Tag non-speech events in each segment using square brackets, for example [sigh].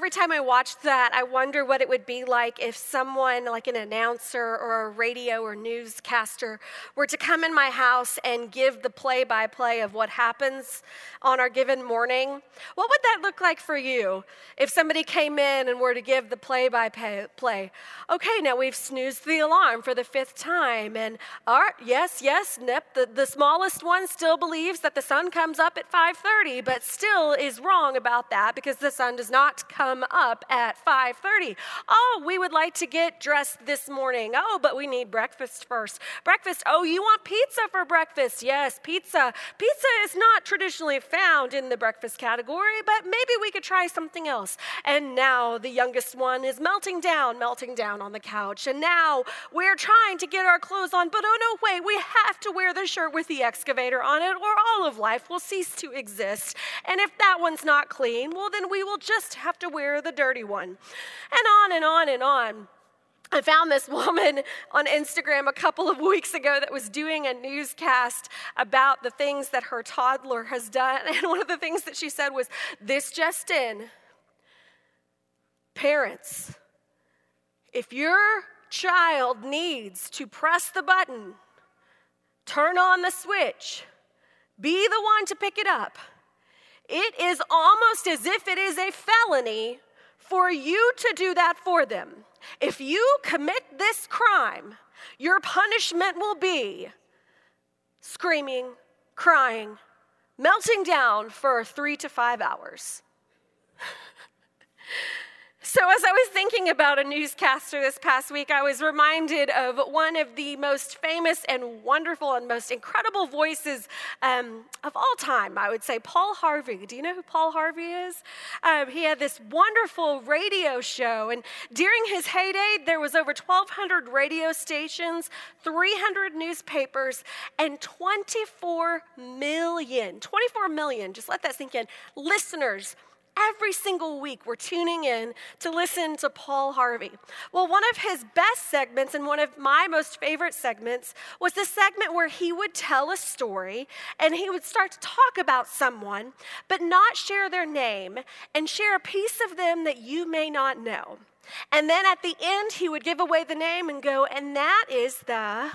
every time I watch that, I wonder what it would be like if someone, like an announcer or a radio or newscaster, were to come in my house and give the play by play of what happens on our given morning. What would that look like for you if somebody came in and were to give the play by play? Okay, now we've snoozed the alarm for the fifth time, and our, yes, yes, Nip, the, the smallest one still believes that the sun comes up at 5:30, but still is wrong about that because the sun does not come up at 5:30. Oh, we would like to get dressed this morning. Oh, but we need breakfast first. Breakfast. Oh, you want pizza for breakfast? Yes, pizza. Pizza is not traditionally found in the breakfast category, but maybe we could try something else. And now the youngest one is melting down, melting down on the couch. And now we're trying to get our clothes on, but oh no, wait, we have to wear the shirt with the excavator on it or all of life will cease to exist. And if that one's not clean, well, then we will just have to wear the dirty one. And on and on and on. I found this woman on Instagram a couple of weeks ago that was doing a newscast about the things that her toddler has done. And one of the things that she said was, This just in, parents, if your child needs to press the button, turn on the switch, be the one to pick it up, it is almost as if it is a felony for you to do that for them. If you commit this crime, your punishment will be screaming, crying, melting down for three to five hours. [laughs] So, as I was thinking about a newscaster this past week, I was reminded of one of the most famous and wonderful and most incredible voices um, of all time, I would say, Paul Harvey. Do you know who Paul Harvey is? Um, he had this wonderful radio show, and during his heyday, there was over 1,200 radio stations, 300 newspapers, and 24 million, 24 million, just let that sink in, listeners every single week we're tuning in to listen to Paul Harvey. Well, one of his best segments and one of my most favorite segments was the segment where he would tell a story and he would start to talk about someone, but not share their name and share a piece of them that you may not know. And then at the end, he would give away the name and go, and that is the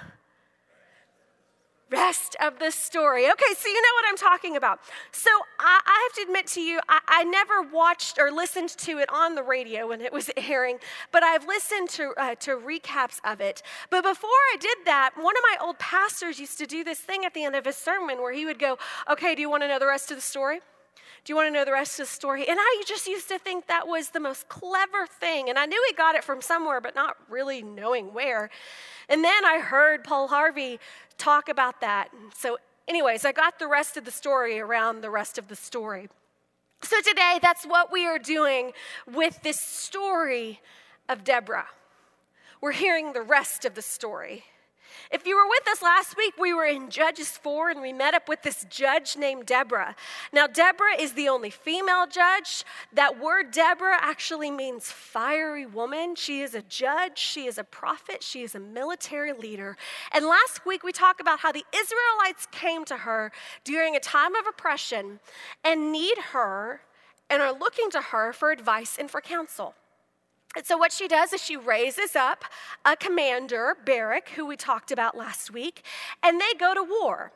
rest of the story. Okay, so you know what I'm talking about. So I, I have to admit to you, I, I, never watched or listened to it on the radio when it was [laughs] airing, but I've listened to, uh, to recaps of it. But before I did that, one of my old pastors used to do this thing at the end of his sermon where he would go, Okay, do you want to know the rest of the story? Do you want to know the rest of the story? And I just used to think that was the most clever thing. And I knew he got it from somewhere, but not really knowing where. And then I heard Paul Harvey talk about that. So, anyways, I got the rest of the story around the rest of the story. So, today, that's what we are doing with this story of Deborah. We're hearing the rest of the story. If you were with us last week, we were in Judges 4 and we met up with this judge named Deborah. Now, Deborah is the only female judge. That word Deborah actually means fiery woman. She is a judge, she is a prophet, she is a military leader. And last week, we talked about how the Israelites came to her during a time of oppression and need her and are looking to her for advice and for counsel. And so, what she does is she raises up a commander, Barak, who we talked about last week, and they go to war.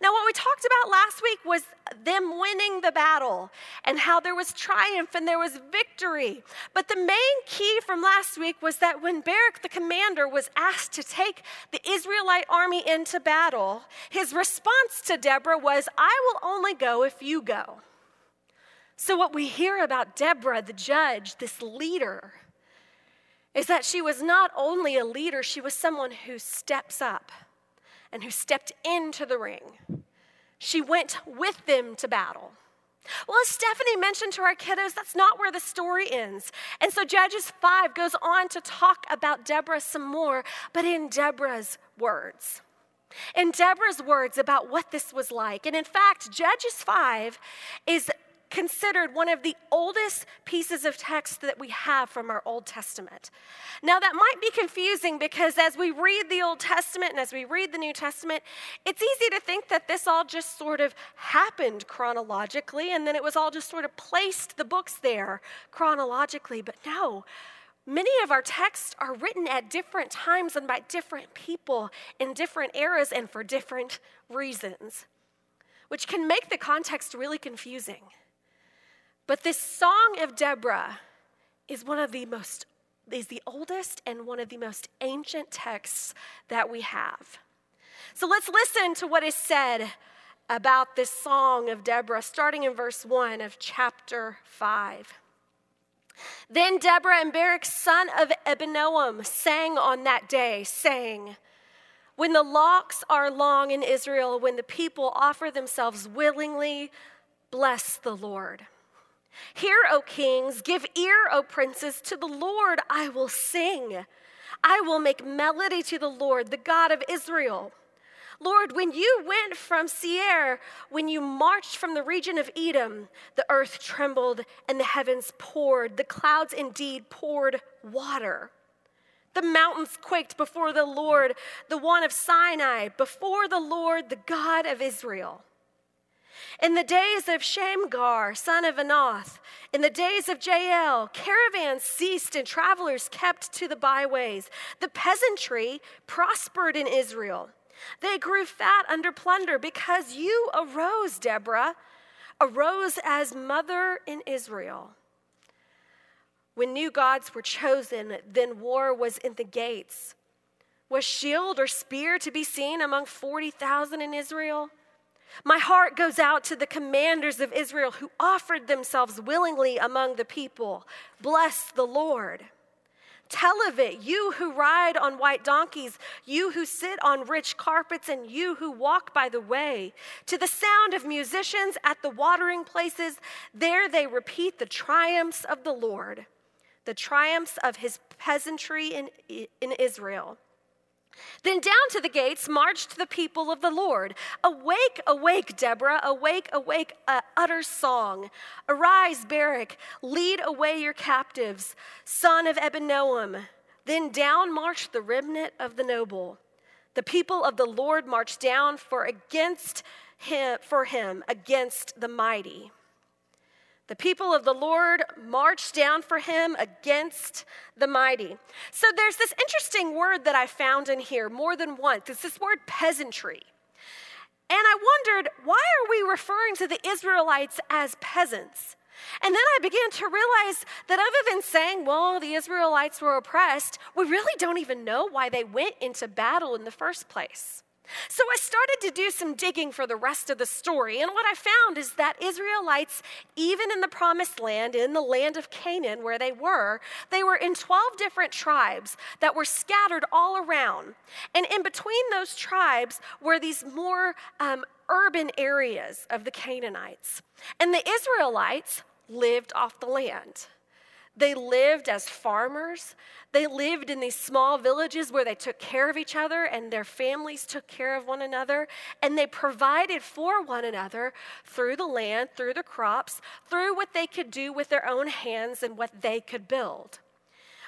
Now, what we talked about last week was them winning the battle and how there was triumph and there was victory. But the main key from last week was that when Barak, the commander, was asked to take the Israelite army into battle, his response to Deborah was, I will only go if you go. So, what we hear about Deborah, the judge, this leader, is that she was not only a leader, she was someone who steps up and who stepped into the ring. She went with them to battle. Well, as Stephanie mentioned to our kiddos, that's not where the story ends. And so Judges 5 goes on to talk about Deborah some more, but in Deborah's words. In Deborah's words about what this was like. And in fact, Judges 5 is considered one of the oldest pieces of text that we have from our Old Testament. Now, that might be confusing because as we read the Old Testament and as we read the New Testament, it's easy to think that this all just sort of happened chronologically and then it was all just sort of placed the books there chronologically. But no, Many of our texts are written at different times and by different people in different eras and for different reasons, which can make the context really confusing. But this Song of Deborah is one of the most is the oldest and one of the most ancient texts that we have. So let's listen to what is said about this Song of Deborah, starting in verse 1 of chapter 5. Then Deborah and Barak, son of Abinoam, sang on that day, saying, When the locks are long in Israel, when the people offer themselves willingly, bless the Lord. Hear, O kings, give ear, O princes, to the Lord I will sing. I will make melody to the Lord, the God of Israel. Lord, when you went from Seir, when you marched from the region of Edom, the earth trembled and the heavens poured. The clouds indeed poured water. The mountains quaked before the Lord, the one of Sinai, before the Lord, the God of Israel. In the days of Shamgar, son of Anath, in the days of Jael, caravans ceased and travelers kept to the byways. The peasantry prospered in Israel. They grew fat under plunder because you arose, Deborah, arose as mother in Israel. When new gods were chosen, then war was in the gates. Was shield or spear to be seen among 40,000 in Israel? My heart goes out to the commanders of Israel who offered themselves willingly among the people. Bless the Lord. Tell of it, you who ride on white donkeys, you who sit on rich carpets, and you who walk by the way. To the sound of musicians at the watering places, there they repeat the triumphs of the Lord, the triumphs of his peasantry in, in Israel. Then down to the gates marched the people of the Lord. Awake, awake, Deborah, awake, awake, utter song. Arise, Barak, lead away your captives, son of Abinoam. Then down marched the remnant of the noble. The people of the Lord marched down for against him for him against the mighty. The people of the Lord marched down for him against the mighty. So there's this interesting word that I found in here more than once. It's this word peasantry. And I wondered, why are we referring to the Israelites as peasants? And then I began to realize that other than saying, well, the Israelites were oppressed, we really don't even know why they went into battle in the first place. So I started to do some digging for the rest of the story, and what I found is that Israelites, even in the promised land, in the land of Canaan where they were, they were in 12 different tribes that were scattered all around. And in between those tribes were these more um, urban areas of the Canaanites. And the Israelites lived off the land. They lived as farmers. They lived in these small villages where they took care of each other and their families took care of one another. And they provided for one another through the land, through the crops, through what they could do with their own hands and what they could build.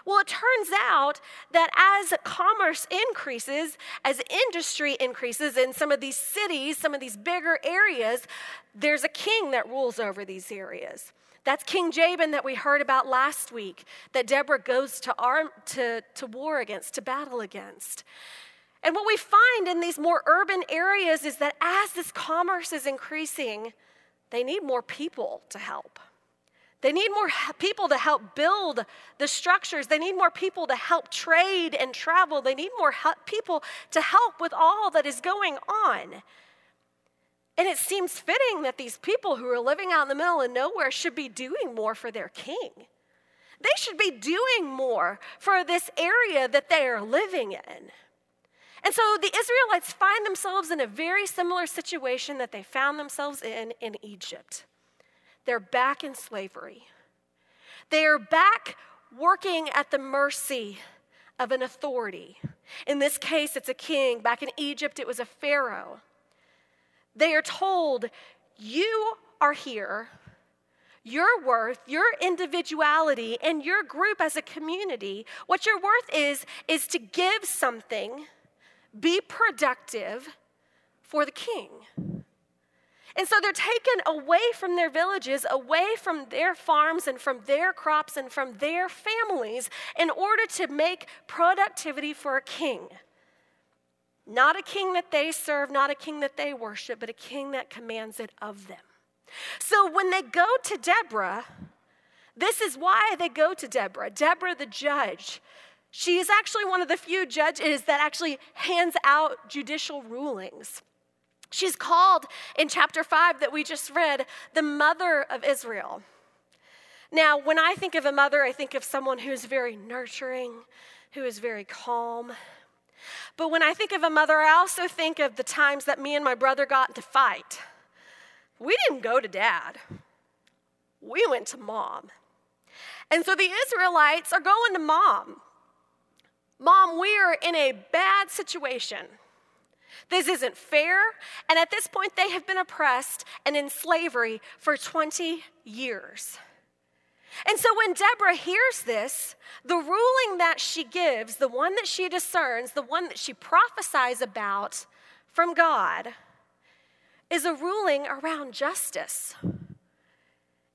Well, it turns out that as commerce increases, as industry increases in some of these cities, some of these bigger areas, there's a king that rules over these areas. That's King Jabin that we heard about last week, that Deborah goes to, arm, to, to war against, to battle against. And what we find in these more urban areas is that as this commerce is increasing, they need more people to help. They need more people to help build the structures. They need more people to help trade and travel. They need more people to help with all that is going on. And it seems fitting that these people who are living out in the middle of nowhere should be doing more for their king. They should be doing more for this area that they are living in. And so the Israelites find themselves in a very similar situation that they found themselves in in Egypt. They're back in slavery. They are back working at the mercy of an authority. In this case, it's a king. Back in Egypt, it was a Pharaoh. They are told, You are here your worth, your individuality, and your group as a community, what your worth is, is to give something, be productive for the king. And so they're taken away from their villages, away from their farms and from their crops and from their families in order to make productivity for a king. Not a king that they serve, not a king that they worship, but a king that commands it of them. So when they go to Deborah, this is why they go to Deborah. Deborah, the judge, she is actually one of the few judges that actually hands out judicial rulings. She's called in chapter 5 that we just read the mother of Israel. Now, when I think of a mother, I think of someone who's very nurturing, who is very calm. But when I think of a mother, I also think of the times that me and my brother got into fight. We didn't go to dad, we went to mom. And so the Israelites are going to mom. Mom, we are in a bad situation. This isn't fair. And at this point, they have been oppressed and in slavery for 20 years. And so when Deborah hears this, the ruling that she gives, the one that she discerns, the one that she prophesies about from God, is a ruling around justice.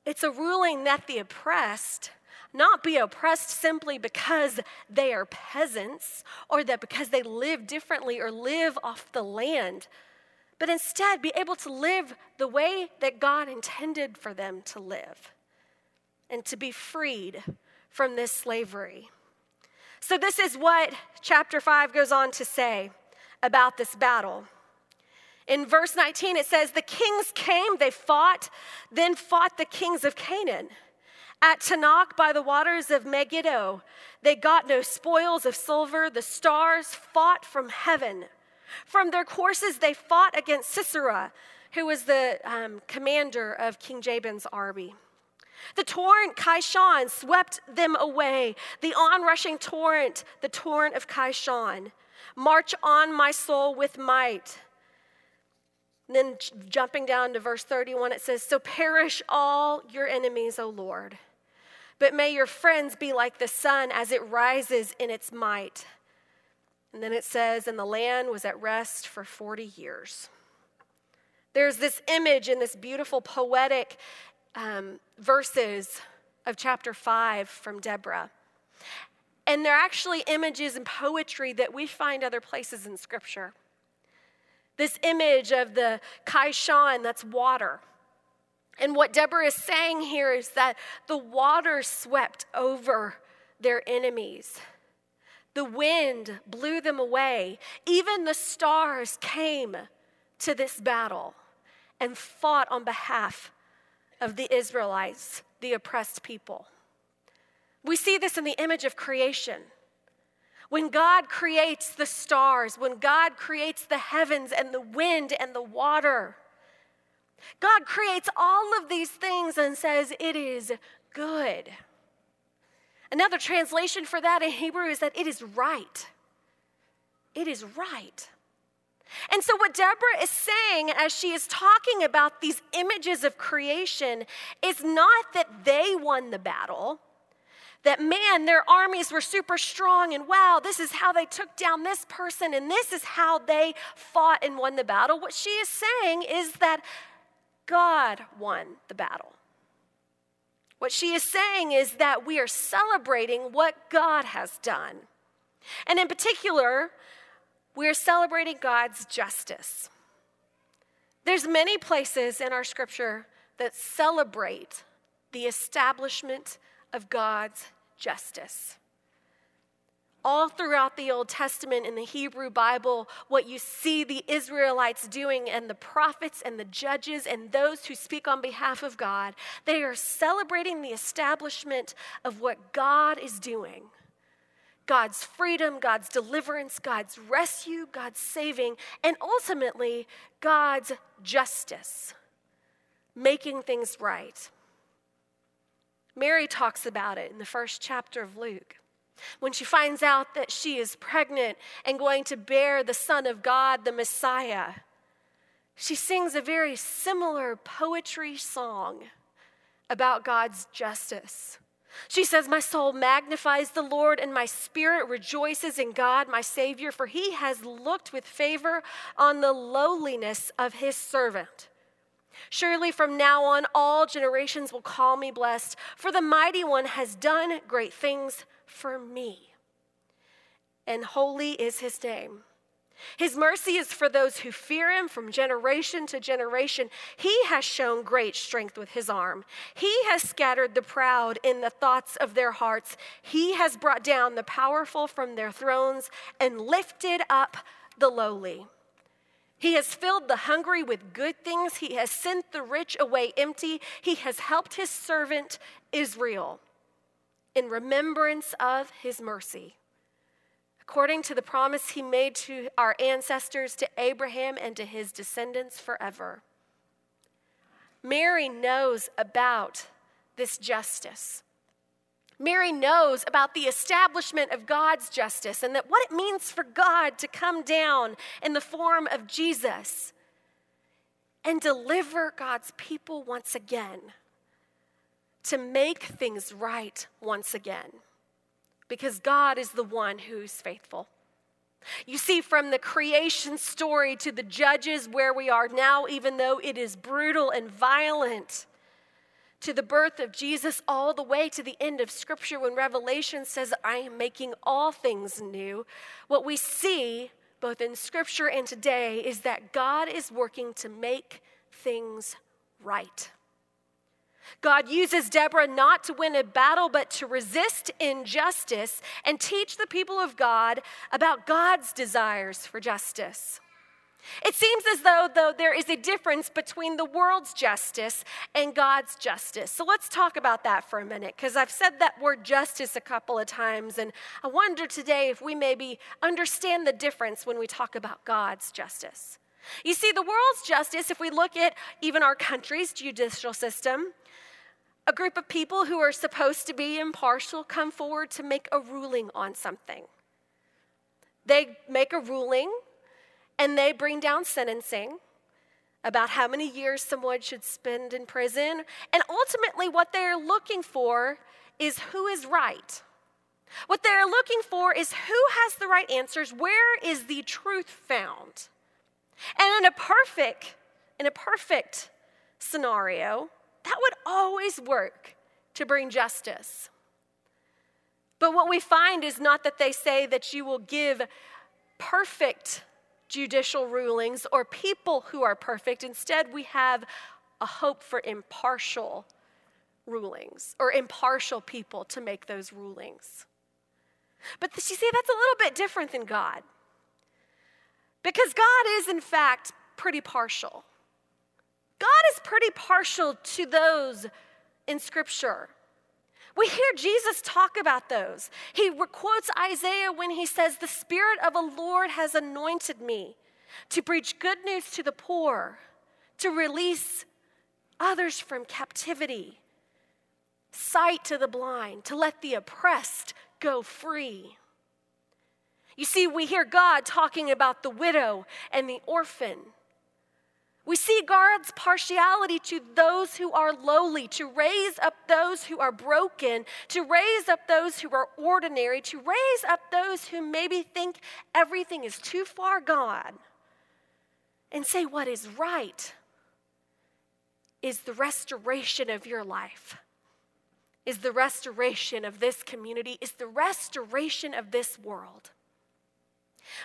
It's a ruling that the oppressed not be oppressed simply because they are peasants or that because they live differently or live off the land, but instead be able to live the way that God intended for them to live and to be freed from this slavery. So, this is what chapter 5 goes on to say about this battle. In verse 19, it says, The kings came, they fought, then fought the kings of Canaan. At Taanach by the waters of Megiddo, they got no spoils of silver. The stars fought from heaven. From their courses, they fought against Sisera, who was the um, commander of King Jabin's army. The torrent Kishon swept them away. The onrushing torrent, the torrent of Kishon. March on, my soul, with might. Then jumping down to verse 31, it says, So perish all your enemies, O Lord. But may your friends be like the sun as it rises in its might. And then it says, and the land was at rest for 40 years. There's this image in this beautiful poetic um, verses of chapter 5 from Deborah. And they're actually images and poetry that we find other places in Scripture. This image of the Kishon, that's water. And what Deborah is saying here is that the water swept over their enemies. The wind blew them away. Even the stars came to this battle and fought on behalf of the Israelites, the oppressed people. We see this in the image of creation. When God creates the stars, when God creates the heavens and the wind and the water, God creates all of these things and says, It is good. Another translation for that in Hebrew is that it is right. It is right. And so, what Deborah is saying as she is talking about these images of creation is not that they won the battle, that man, their armies were super strong, and wow, this is how they took down this person, and this is how they fought and won the battle. What she is saying is that God won the battle. What she is saying is that we are celebrating what God has done. And in particular, we are celebrating God's justice. There's many places in our scripture that celebrate the establishment of God's justice all throughout the Old Testament in the Hebrew Bible, what you see the Israelites doing and the prophets and the judges and those who speak on behalf of God, they are celebrating the establishment of what God is doing. God's freedom, God's deliverance, God's rescue, God's saving, and ultimately God's justice, making things right. Mary talks about it in the first chapter of Luke. When she finds out that she is pregnant and going to bear the Son of God, the Messiah, she sings a very similar poetry song about God's justice. She says, My soul magnifies the Lord, and my spirit rejoices in God, my Savior, for he has looked with favor on the lowliness of his servant. Surely from now on, all generations will call me blessed, for the mighty one has done great things for me. And holy is his name. His mercy is for those who fear him from generation to generation. He has shown great strength with his arm. He has scattered the proud in the thoughts of their hearts. He has brought down the powerful from their thrones and lifted up the lowly. He has filled the hungry with good things. He has sent the rich away empty. He has helped his servant Israel in remembrance of his mercy according to the promise he made to our ancestors, to Abraham, and to his descendants forever. Mary knows about this justice. Mary knows about the establishment of God's justice and that what it means for God to come down in the form of Jesus and deliver God's people once again, to make things right once again because God is the one who's faithful. You see, from the creation story to the judges where we are now, even though it is brutal and violent, to the birth of Jesus, all the way to the end of Scripture when Revelation says, I am making all things new, what we see both in Scripture and today is that God is working to make things right. God uses Deborah not to win a battle, but to resist injustice and teach the people of God about God's desires for justice. It seems as though, though there is a difference between the world's justice and God's justice. So let's talk about that for a minute, because I've said that word justice a couple of times, and I wonder today if we maybe understand the difference when we talk about God's justice. You see, the world's justice, if we look at even our country's judicial system, a group of people who are supposed to be impartial come forward to make a ruling on something. They make a ruling and they bring down sentencing about how many years someone should spend in prison. And ultimately, what they're looking for is who is right. What they're looking for is who has the right answers, where is the truth found? And in a perfect, in a perfect scenario, that would always work to bring justice. But what we find is not that they say that you will give perfect judicial rulings or people who are perfect. Instead, we have a hope for impartial rulings or impartial people to make those rulings. But you see, that's a little bit different than God. Because God is, in fact, pretty partial. God is pretty partial to those in Scripture. We hear Jesus talk about those. He quotes Isaiah when he says, The Spirit of the Lord has anointed me to preach good news to the poor, to release others from captivity, sight to the blind, to let the oppressed go free. You see, we hear God talking about the widow and the orphan. God's partiality to those who are lowly, to raise up those who are broken, to raise up those who are ordinary, to raise up those who maybe think everything is too far gone, and say what is right is the restoration of your life, is the restoration of this community, is the restoration of this world.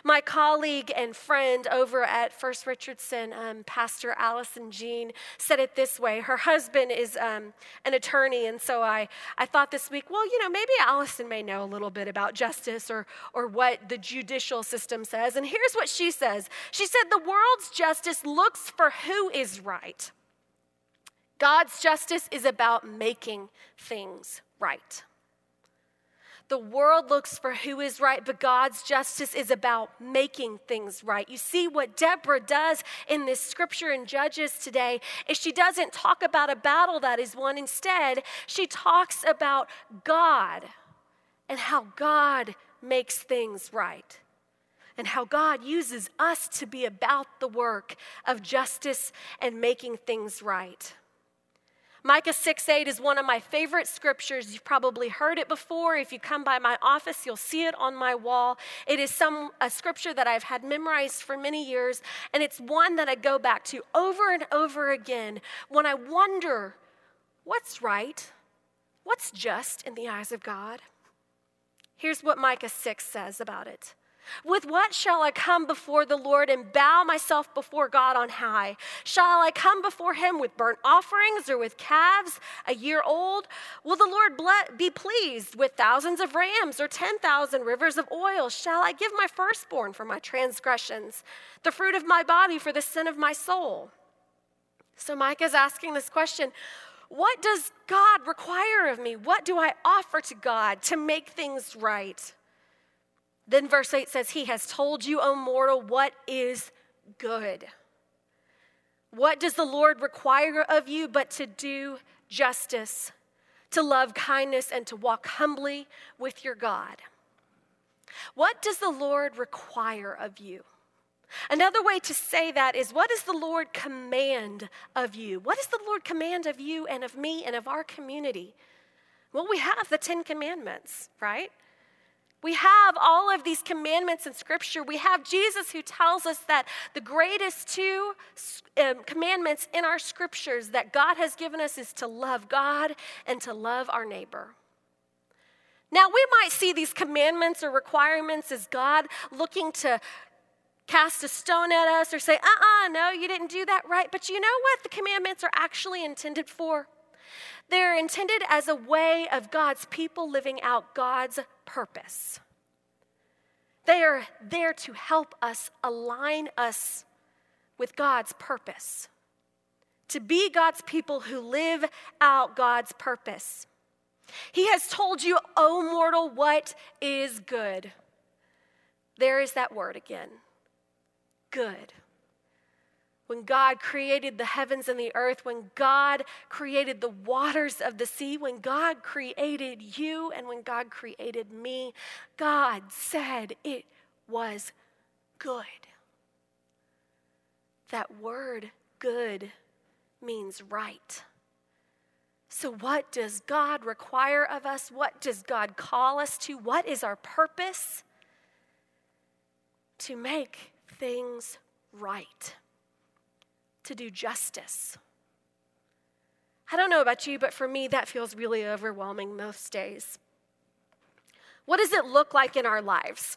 My colleague and friend over at First Richardson, um, Pastor Allison Jean, said it this way. Her husband is um, an attorney, and so I, I thought this week, well, you know, maybe Allison may know a little bit about justice or, or what the judicial system says. And here's what she says She said, The world's justice looks for who is right. God's justice is about making things right. The world looks for who is right, but God's justice is about making things right. You see, what Deborah does in this scripture in Judges today is she doesn't talk about a battle that is won. Instead, she talks about God and how God makes things right and how God uses us to be about the work of justice and making things right. Micah 6 8 is one of my favorite scriptures. You've probably heard it before. If you come by my office, you'll see it on my wall. It is some a scripture that I've had memorized for many years, and it's one that I go back to over and over again when I wonder what's right, what's just in the eyes of God. Here's what Micah 6 says about it. With what shall I come before the Lord and bow myself before God on high? Shall I come before him with burnt offerings or with calves a year old? Will the Lord be pleased with thousands of rams or 10,000 rivers of oil? Shall I give my firstborn for my transgressions, the fruit of my body for the sin of my soul? So Micah is asking this question What does God require of me? What do I offer to God to make things right? Then verse 8 says, He has told you, O mortal, what is good. What does the Lord require of you but to do justice, to love kindness, and to walk humbly with your God? What does the Lord require of you? Another way to say that is what does the Lord command of you? What does the Lord command of you and of me and of our community? Well, we have the Ten Commandments, right? We have all of these commandments in Scripture. We have Jesus who tells us that the greatest two um, commandments in our Scriptures that God has given us is to love God and to love our neighbor. Now, we might see these commandments or requirements as God looking to cast a stone at us or say, uh uh-uh, uh no, you didn't do that right. But you know what the commandments are actually intended for? They're intended as a way of God's people living out God's purpose. They are there to help us align us with God's purpose, to be God's people who live out God's purpose. He has told you, O mortal, what is good. There is that word again good when God created the heavens and the earth, when God created the waters of the sea, when God created you, and when God created me, God said it was good. That word good means right. So, what does God require of us? What does God call us to? What is our purpose? To make things right to do justice. I don't know about you, but for me, that feels really overwhelming most days. What does it look like in our lives?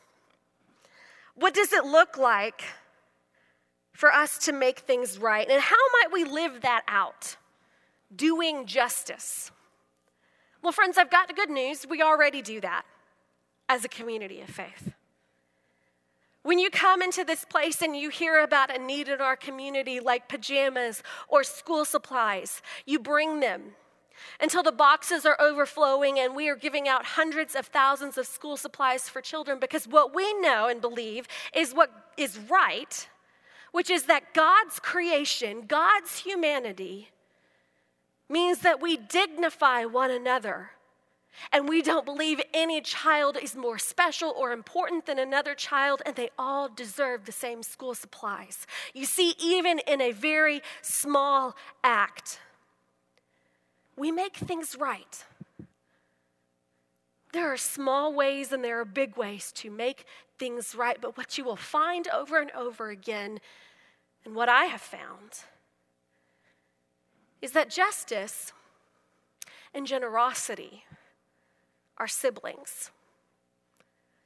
What does it look like for us to make things right? And how might we live that out? Doing justice. Well, friends, I've got good news. We already do that as a community of faith. When you come into this place and you hear about a need in our community like pajamas or school supplies, you bring them. Until the boxes are overflowing and we are giving out hundreds of thousands of school supplies for children because what we know and believe is what is right, which is that God's creation, God's humanity, means that we dignify one another and we don't believe any child is more special or important than another child, and they all deserve the same school supplies. You see, even in a very small act, we make things right. There are small ways and there are big ways to make things right, but what you will find over and over again, and what I have found, is that justice and generosity are siblings.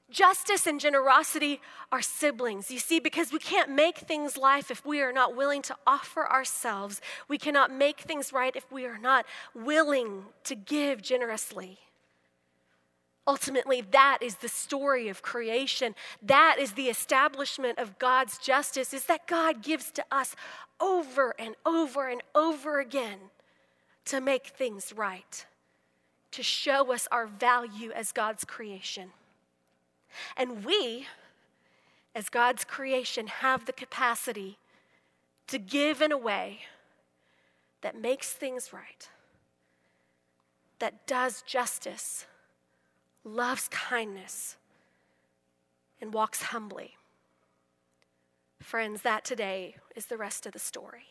Justice and generosity are siblings. You see, because we can't make things life if we are not willing to offer ourselves. We cannot make things right if we are not willing to give generously. Ultimately, that is the story of creation. That is the establishment of God's justice, is that God gives to us over and over and over again to make things right to show us our value as God's creation. And we, as God's creation, have the capacity to give in a way that makes things right, that does justice, loves kindness, and walks humbly. Friends, that today is the rest of the story.